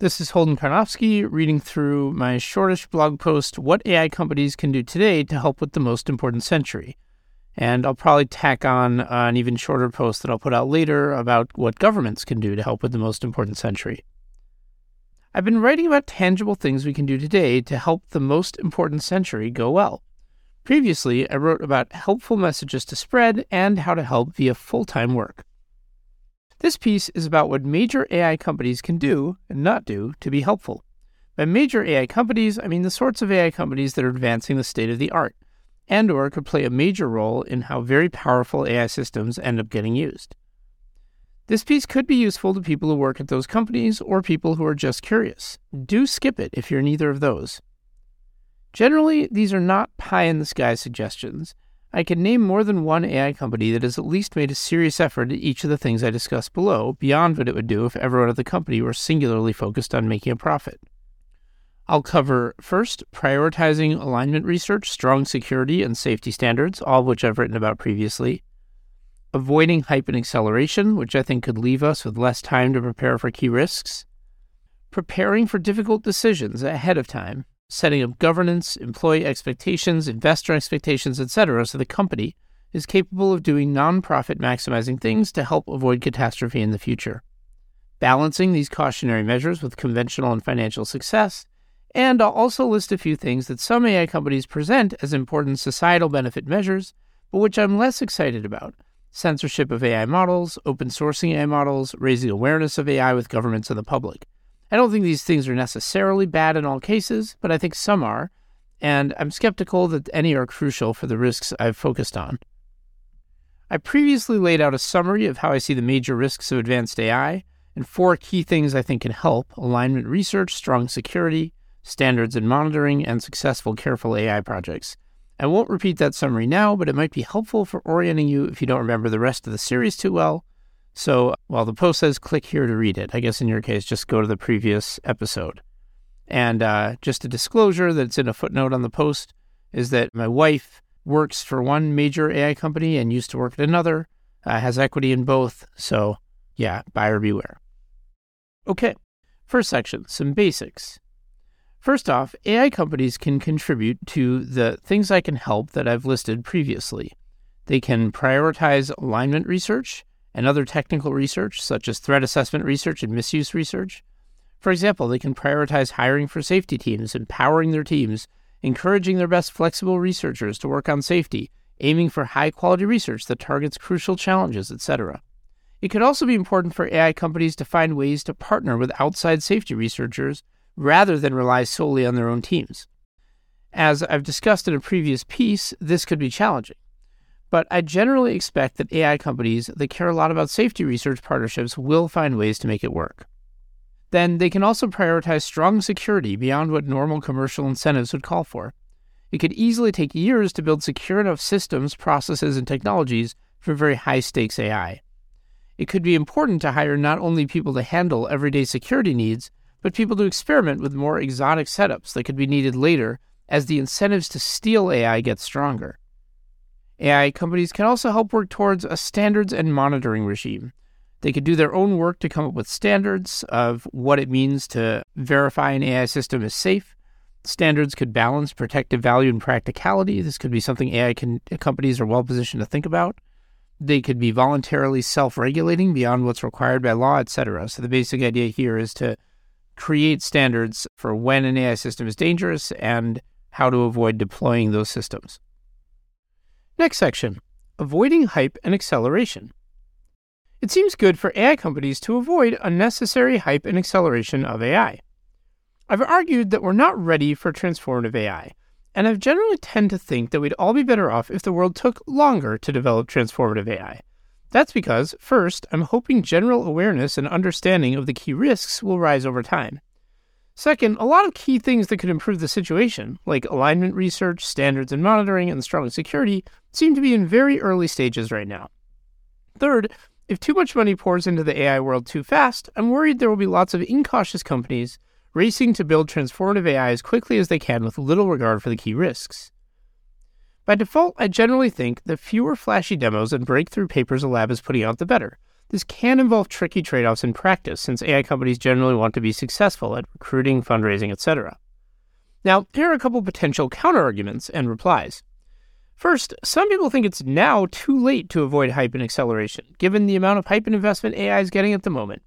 This is Holden Karnofsky reading through my shortish blog post, What AI Companies Can Do Today to Help with the Most Important Century. And I'll probably tack on an even shorter post that I'll put out later about what governments can do to help with the most important century. I've been writing about tangible things we can do today to help the most important century go well. Previously, I wrote about helpful messages to spread and how to help via full time work. This piece is about what major AI companies can do and not do to be helpful. By major AI companies, I mean the sorts of AI companies that are advancing the state of the art and or could play a major role in how very powerful AI systems end up getting used. This piece could be useful to people who work at those companies or people who are just curious. Do skip it if you're neither of those. Generally, these are not pie in the sky suggestions, I can name more than one AI company that has at least made a serious effort at each of the things I discussed below, beyond what it would do if everyone at the company were singularly focused on making a profit. I'll cover first prioritizing alignment research, strong security, and safety standards, all of which I've written about previously. Avoiding hype and acceleration, which I think could leave us with less time to prepare for key risks. Preparing for difficult decisions ahead of time, setting up governance, employee expectations, investor expectations, etc., so the company is capable of doing nonprofit maximizing things to help avoid catastrophe in the future. Balancing these cautionary measures with conventional and financial success, and I'll also list a few things that some AI companies present as important societal benefit measures, but which I'm less excited about censorship of AI models, open sourcing AI models, raising awareness of AI with governments and the public. I don't think these things are necessarily bad in all cases, but I think some are, and I'm skeptical that any are crucial for the risks I've focused on. I previously laid out a summary of how I see the major risks of advanced AI and four key things I think can help alignment research, strong security, standards and monitoring, and successful careful AI projects. I won't repeat that summary now, but it might be helpful for orienting you if you don't remember the rest of the series too well so while the post says click here to read it, I guess in your case, just go to the previous episode. And uh, just a disclosure that's in a footnote on the post is that my wife works for one major AI company and used to work at another, uh, has equity in both. So yeah, buyer beware. Okay, first section some basics. First off, AI companies can contribute to the things I can help that I've listed previously. They can prioritize alignment research and other technical research, such as threat assessment research and misuse research. For example, they can prioritize hiring for safety teams, empowering their teams, encouraging their best flexible researchers to work on safety, aiming for high quality research that targets crucial challenges, etc. It could also be important for AI companies to find ways to partner with outside safety researchers rather than rely solely on their own teams. As I've discussed in a previous piece, this could be challenging. But I generally expect that AI companies that care a lot about safety research partnerships will find ways to make it work. Then they can also prioritize strong security beyond what normal commercial incentives would call for. It could easily take years to build secure enough systems, processes, and technologies for very high stakes AI. It could be important to hire not only people to handle everyday security needs, but people to experiment with more exotic setups that could be needed later as the incentives to steal AI get stronger. AI companies can also help work towards a standards and monitoring regime. They could do their own work to come up with standards of what it means to verify an AI system is safe. Standards could balance protective value and practicality. This could be something AI can, companies are well positioned to think about. They could be voluntarily self regulating beyond what's required by law, etc. So, the basic idea here is to create standards for when an AI system is dangerous and how to avoid deploying those systems. Next section Avoiding hype and acceleration. It seems good for AI companies to avoid unnecessary hype and acceleration of AI. I've argued that we're not ready for transformative AI, and I've generally tend to think that we'd all be better off if the world took longer to develop transformative AI. That's because, first, I'm hoping general awareness and understanding of the key risks will rise over time. Second, a lot of key things that could improve the situation, like alignment research, standards and monitoring, and strong security, seem to be in very early stages right now. Third, if too much money pours into the AI world too fast, I'm worried there will be lots of incautious companies racing to build transformative AI as quickly as they can with little regard for the key risks. By default, I generally think the fewer flashy demos and breakthrough papers a lab is putting out, the better. This can involve tricky trade offs in practice, since AI companies generally want to be successful at recruiting, fundraising, etc. Now, here are a couple potential counterarguments and replies. First, some people think it's now too late to avoid hype and acceleration, given the amount of hype and investment AI is getting at the moment.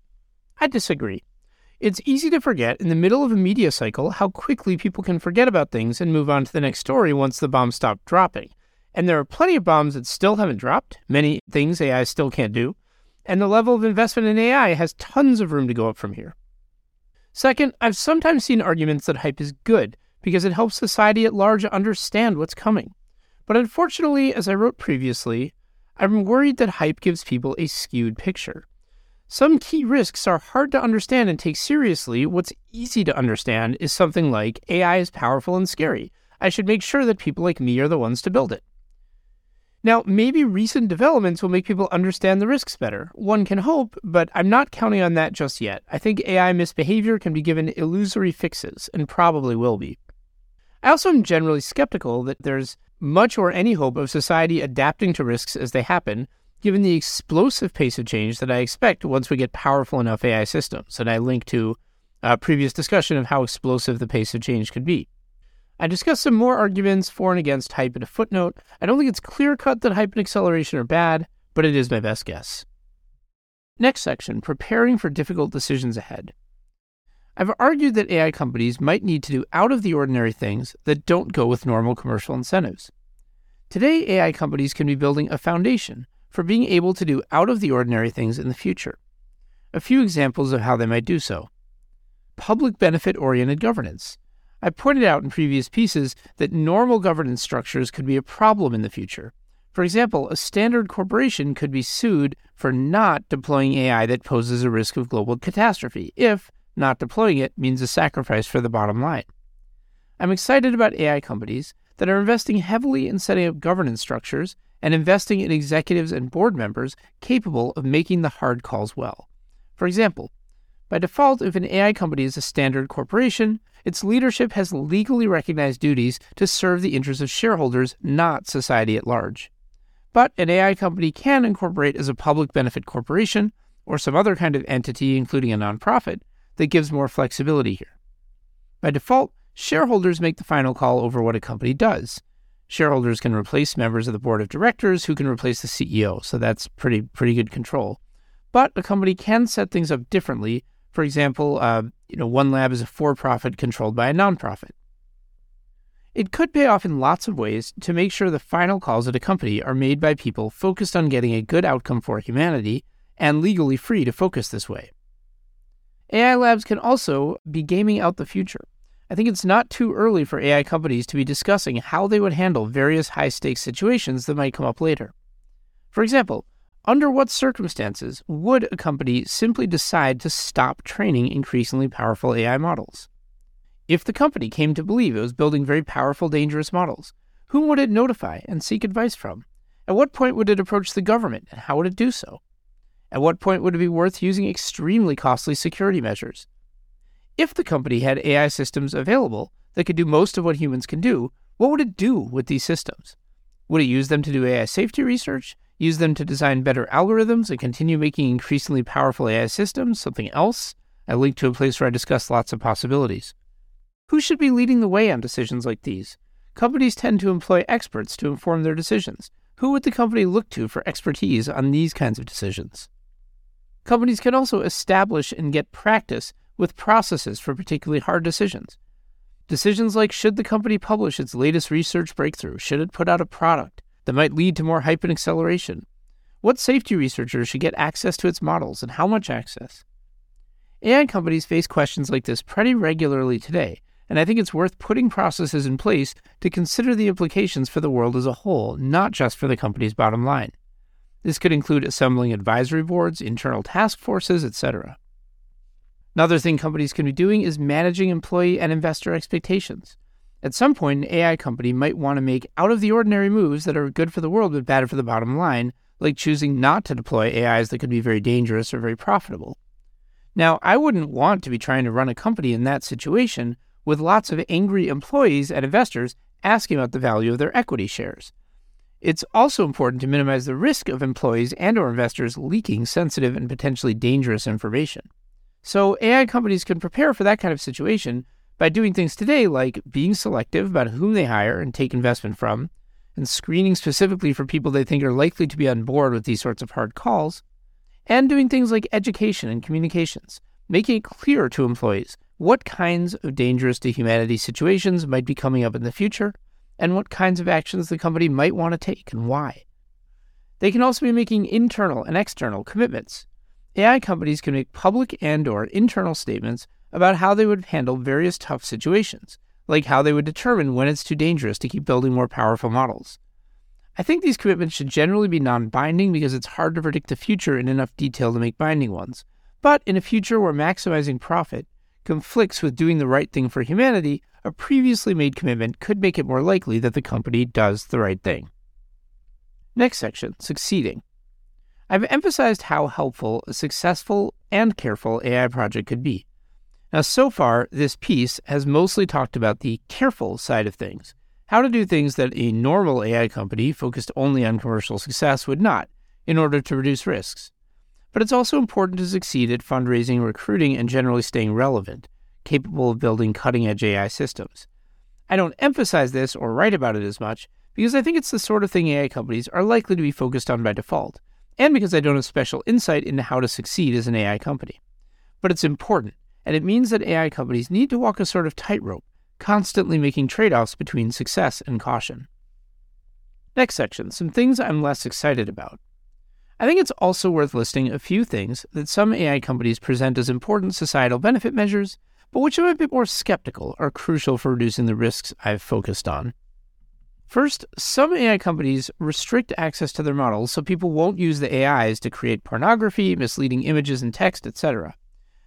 I disagree. It's easy to forget in the middle of a media cycle how quickly people can forget about things and move on to the next story once the bombs stop dropping. And there are plenty of bombs that still haven't dropped, many things AI still can't do, and the level of investment in AI has tons of room to go up from here. Second, I've sometimes seen arguments that hype is good because it helps society at large understand what's coming. But unfortunately, as I wrote previously, I'm worried that hype gives people a skewed picture. Some key risks are hard to understand and take seriously. What's easy to understand is something like AI is powerful and scary. I should make sure that people like me are the ones to build it. Now, maybe recent developments will make people understand the risks better. One can hope, but I'm not counting on that just yet. I think AI misbehavior can be given illusory fixes, and probably will be. I also am generally skeptical that there's much or any hope of society adapting to risks as they happen, given the explosive pace of change that I expect once we get powerful enough AI systems. And I link to a previous discussion of how explosive the pace of change could be. I discuss some more arguments for and against hype in a footnote. I don't think it's clear cut that hype and acceleration are bad, but it is my best guess. Next section preparing for difficult decisions ahead. I've argued that AI companies might need to do out of the ordinary things that don't go with normal commercial incentives. Today, AI companies can be building a foundation for being able to do out of the ordinary things in the future. A few examples of how they might do so public benefit oriented governance. I pointed out in previous pieces that normal governance structures could be a problem in the future. For example, a standard corporation could be sued for not deploying AI that poses a risk of global catastrophe if not deploying it means a sacrifice for the bottom line. I'm excited about AI companies that are investing heavily in setting up governance structures and investing in executives and board members capable of making the hard calls well. For example, by default, if an AI company is a standard corporation, its leadership has legally recognized duties to serve the interests of shareholders, not society at large. But an AI company can incorporate as a public benefit corporation or some other kind of entity, including a nonprofit, that gives more flexibility here. By default, shareholders make the final call over what a company does. Shareholders can replace members of the board of directors who can replace the CEO, so that's pretty pretty good control. But a company can set things up differently for example, uh, you know, one lab is a for-profit controlled by a nonprofit. It could pay off in lots of ways to make sure the final calls at a company are made by people focused on getting a good outcome for humanity and legally free to focus this way. AI labs can also be gaming out the future. I think it's not too early for AI companies to be discussing how they would handle various high stakes situations that might come up later. For example, under what circumstances would a company simply decide to stop training increasingly powerful AI models? If the company came to believe it was building very powerful, dangerous models, whom would it notify and seek advice from? At what point would it approach the government, and how would it do so? At what point would it be worth using extremely costly security measures? If the company had AI systems available that could do most of what humans can do, what would it do with these systems? Would it use them to do AI safety research? Use them to design better algorithms and continue making increasingly powerful AI systems, something else. I link to a place where I discuss lots of possibilities. Who should be leading the way on decisions like these? Companies tend to employ experts to inform their decisions. Who would the company look to for expertise on these kinds of decisions? Companies can also establish and get practice with processes for particularly hard decisions. Decisions like should the company publish its latest research breakthrough? Should it put out a product? That might lead to more hype and acceleration? What safety researchers should get access to its models and how much access? AI companies face questions like this pretty regularly today, and I think it's worth putting processes in place to consider the implications for the world as a whole, not just for the company's bottom line. This could include assembling advisory boards, internal task forces, etc. Another thing companies can be doing is managing employee and investor expectations. At some point, an AI company might want to make out of the ordinary moves that are good for the world but bad for the bottom line, like choosing not to deploy AIs that could be very dangerous or very profitable. Now, I wouldn't want to be trying to run a company in that situation with lots of angry employees and investors asking about the value of their equity shares. It's also important to minimize the risk of employees and or investors leaking sensitive and potentially dangerous information. So AI companies can prepare for that kind of situation by doing things today like being selective about whom they hire and take investment from, and screening specifically for people they think are likely to be on board with these sorts of hard calls, and doing things like education and communications, making it clear to employees what kinds of dangerous to humanity situations might be coming up in the future and what kinds of actions the company might want to take and why. They can also be making internal and external commitments. AI companies can make public and or internal statements about how they would handle various tough situations, like how they would determine when it's too dangerous to keep building more powerful models. I think these commitments should generally be non binding because it's hard to predict the future in enough detail to make binding ones. But in a future where maximizing profit conflicts with doing the right thing for humanity, a previously made commitment could make it more likely that the company does the right thing. Next section Succeeding. I've emphasized how helpful a successful and careful AI project could be. Now, so far, this piece has mostly talked about the careful side of things how to do things that a normal AI company focused only on commercial success would not, in order to reduce risks. But it's also important to succeed at fundraising, recruiting, and generally staying relevant, capable of building cutting edge AI systems. I don't emphasize this or write about it as much because I think it's the sort of thing AI companies are likely to be focused on by default, and because I don't have special insight into how to succeed as an AI company. But it's important, and it means that AI companies need to walk a sort of tightrope, constantly making trade offs between success and caution. Next section some things I'm less excited about. I think it's also worth listing a few things that some AI companies present as important societal benefit measures, but which I'm a bit more skeptical are crucial for reducing the risks I've focused on. First, some AI companies restrict access to their models so people won't use the AIs to create pornography, misleading images and text, etc.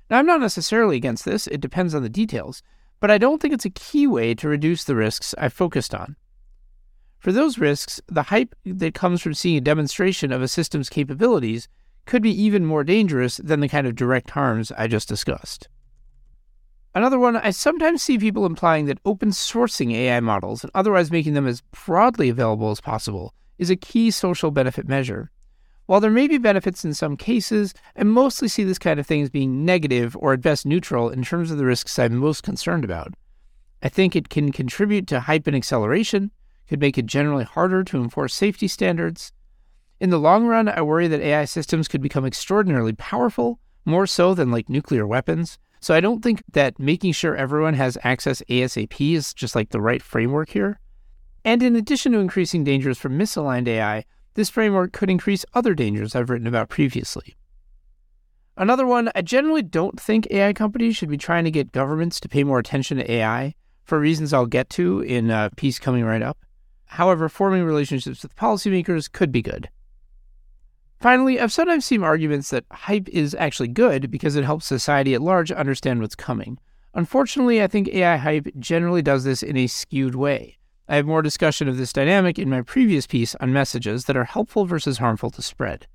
Now, I'm not necessarily against this, it depends on the details, but I don't think it's a key way to reduce the risks I've focused on. For those risks, the hype that comes from seeing a demonstration of a system's capabilities could be even more dangerous than the kind of direct harms I just discussed. Another one, I sometimes see people implying that open sourcing AI models and otherwise making them as broadly available as possible is a key social benefit measure. While there may be benefits in some cases, I mostly see this kind of thing as being negative or at best neutral in terms of the risks I'm most concerned about. I think it can contribute to hype and acceleration, could make it generally harder to enforce safety standards. In the long run, I worry that AI systems could become extraordinarily powerful, more so than like nuclear weapons, so I don't think that making sure everyone has access ASAP is just like the right framework here. And in addition to increasing dangers from misaligned AI, this framework could increase other dangers I've written about previously. Another one, I generally don't think AI companies should be trying to get governments to pay more attention to AI for reasons I'll get to in a piece coming right up. However, forming relationships with policymakers could be good. Finally, I've sometimes seen arguments that hype is actually good because it helps society at large understand what's coming. Unfortunately, I think AI hype generally does this in a skewed way. I have more discussion of this dynamic in my previous piece on messages that are helpful versus harmful to spread.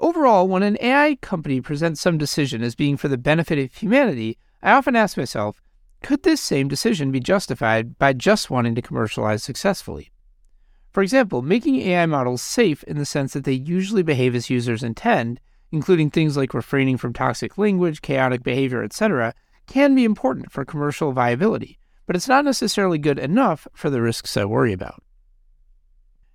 Overall, when an AI company presents some decision as being for the benefit of humanity, I often ask myself, could this same decision be justified by just wanting to commercialize successfully? For example, making AI models safe in the sense that they usually behave as users intend, including things like refraining from toxic language, chaotic behavior, etc., can be important for commercial viability, but it's not necessarily good enough for the risks I worry about.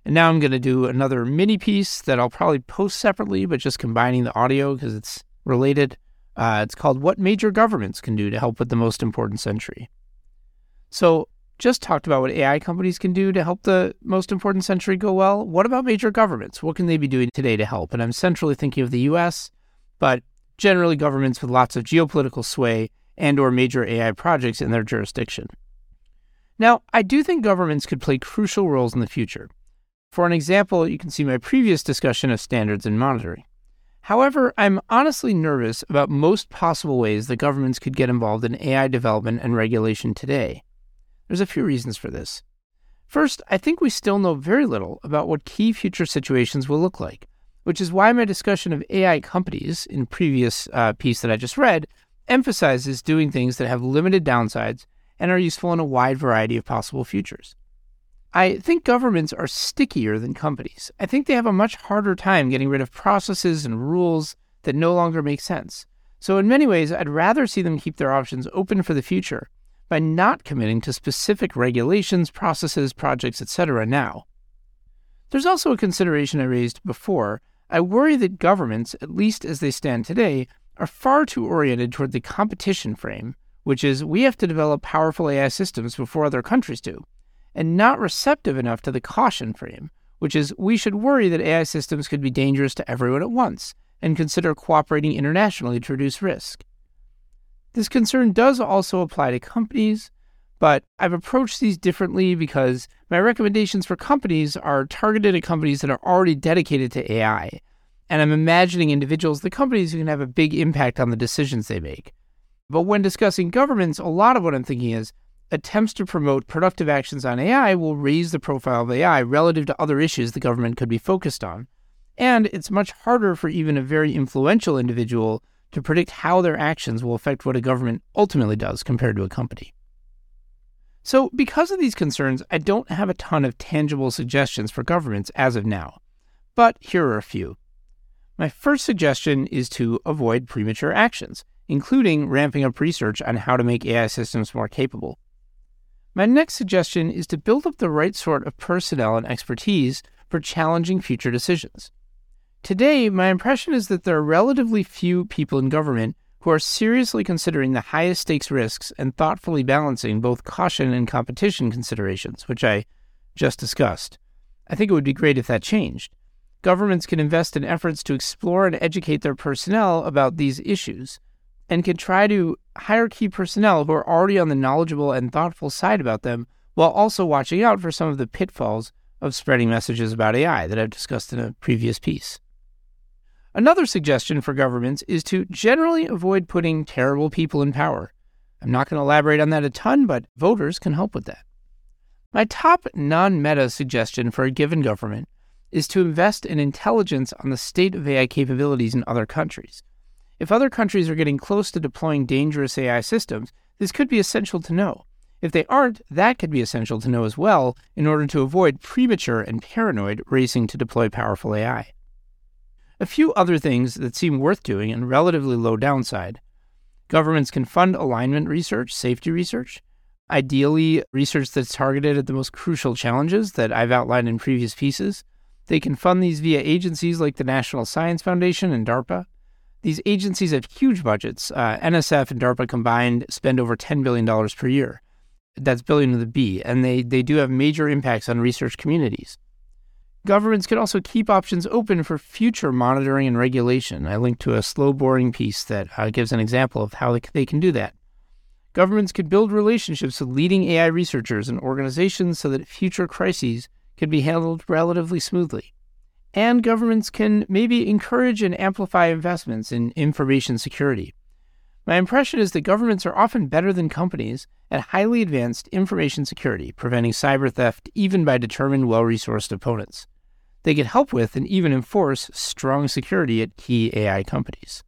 And now I'm going to do another mini piece that I'll probably post separately, but just combining the audio because it's related. Uh, it's called What Major Governments Can Do to Help with the Most Important Century. So, just talked about what AI companies can do to help the most important century go well. What about major governments? What can they be doing today to help? And I'm centrally thinking of the US, but generally governments with lots of geopolitical sway and or major AI projects in their jurisdiction. Now, I do think governments could play crucial roles in the future. For an example, you can see my previous discussion of standards and monitoring. However, I'm honestly nervous about most possible ways that governments could get involved in AI development and regulation today. There's a few reasons for this. First, I think we still know very little about what key future situations will look like, which is why my discussion of AI companies in previous uh, piece that I just read emphasizes doing things that have limited downsides and are useful in a wide variety of possible futures. I think governments are stickier than companies. I think they have a much harder time getting rid of processes and rules that no longer make sense. So, in many ways, I'd rather see them keep their options open for the future by not committing to specific regulations, processes, projects, etc. now. There's also a consideration I raised before. I worry that governments, at least as they stand today, are far too oriented toward the competition frame, which is we have to develop powerful AI systems before other countries do and not receptive enough to the caution frame, which is we should worry that AI systems could be dangerous to everyone at once and consider cooperating internationally to reduce risk. This concern does also apply to companies, but I've approached these differently because my recommendations for companies are targeted at companies that are already dedicated to AI. And I'm imagining individuals, the companies who can have a big impact on the decisions they make. But when discussing governments, a lot of what I'm thinking is attempts to promote productive actions on AI will raise the profile of AI relative to other issues the government could be focused on. And it's much harder for even a very influential individual to predict how their actions will affect what a government ultimately does compared to a company. So, because of these concerns, I don't have a ton of tangible suggestions for governments as of now. But here are a few. My first suggestion is to avoid premature actions, including ramping up research on how to make AI systems more capable. My next suggestion is to build up the right sort of personnel and expertise for challenging future decisions. Today, my impression is that there are relatively few people in government who are seriously considering the highest stakes risks and thoughtfully balancing both caution and competition considerations, which I just discussed. I think it would be great if that changed. Governments can invest in efforts to explore and educate their personnel about these issues and can try to hire key personnel who are already on the knowledgeable and thoughtful side about them while also watching out for some of the pitfalls of spreading messages about AI that I've discussed in a previous piece. Another suggestion for governments is to generally avoid putting terrible people in power. I'm not going to elaborate on that a ton, but voters can help with that. My top non meta suggestion for a given government is to invest in intelligence on the state of AI capabilities in other countries. If other countries are getting close to deploying dangerous AI systems, this could be essential to know. If they aren't, that could be essential to know as well in order to avoid premature and paranoid racing to deploy powerful AI. A few other things that seem worth doing and relatively low downside. Governments can fund alignment research, safety research, ideally, research that's targeted at the most crucial challenges that I've outlined in previous pieces. They can fund these via agencies like the National Science Foundation and DARPA. These agencies have huge budgets. Uh, NSF and DARPA combined spend over $10 billion per year. That's billion with a B, and they, they do have major impacts on research communities. Governments can also keep options open for future monitoring and regulation. I linked to a slow boring piece that uh, gives an example of how they can do that. Governments could build relationships with leading AI researchers and organizations so that future crises can be handled relatively smoothly and governments can maybe encourage and amplify investments in information security. My impression is that governments are often better than companies at highly advanced information security, preventing cyber theft even by determined, well resourced opponents. They can help with and even enforce strong security at key AI companies.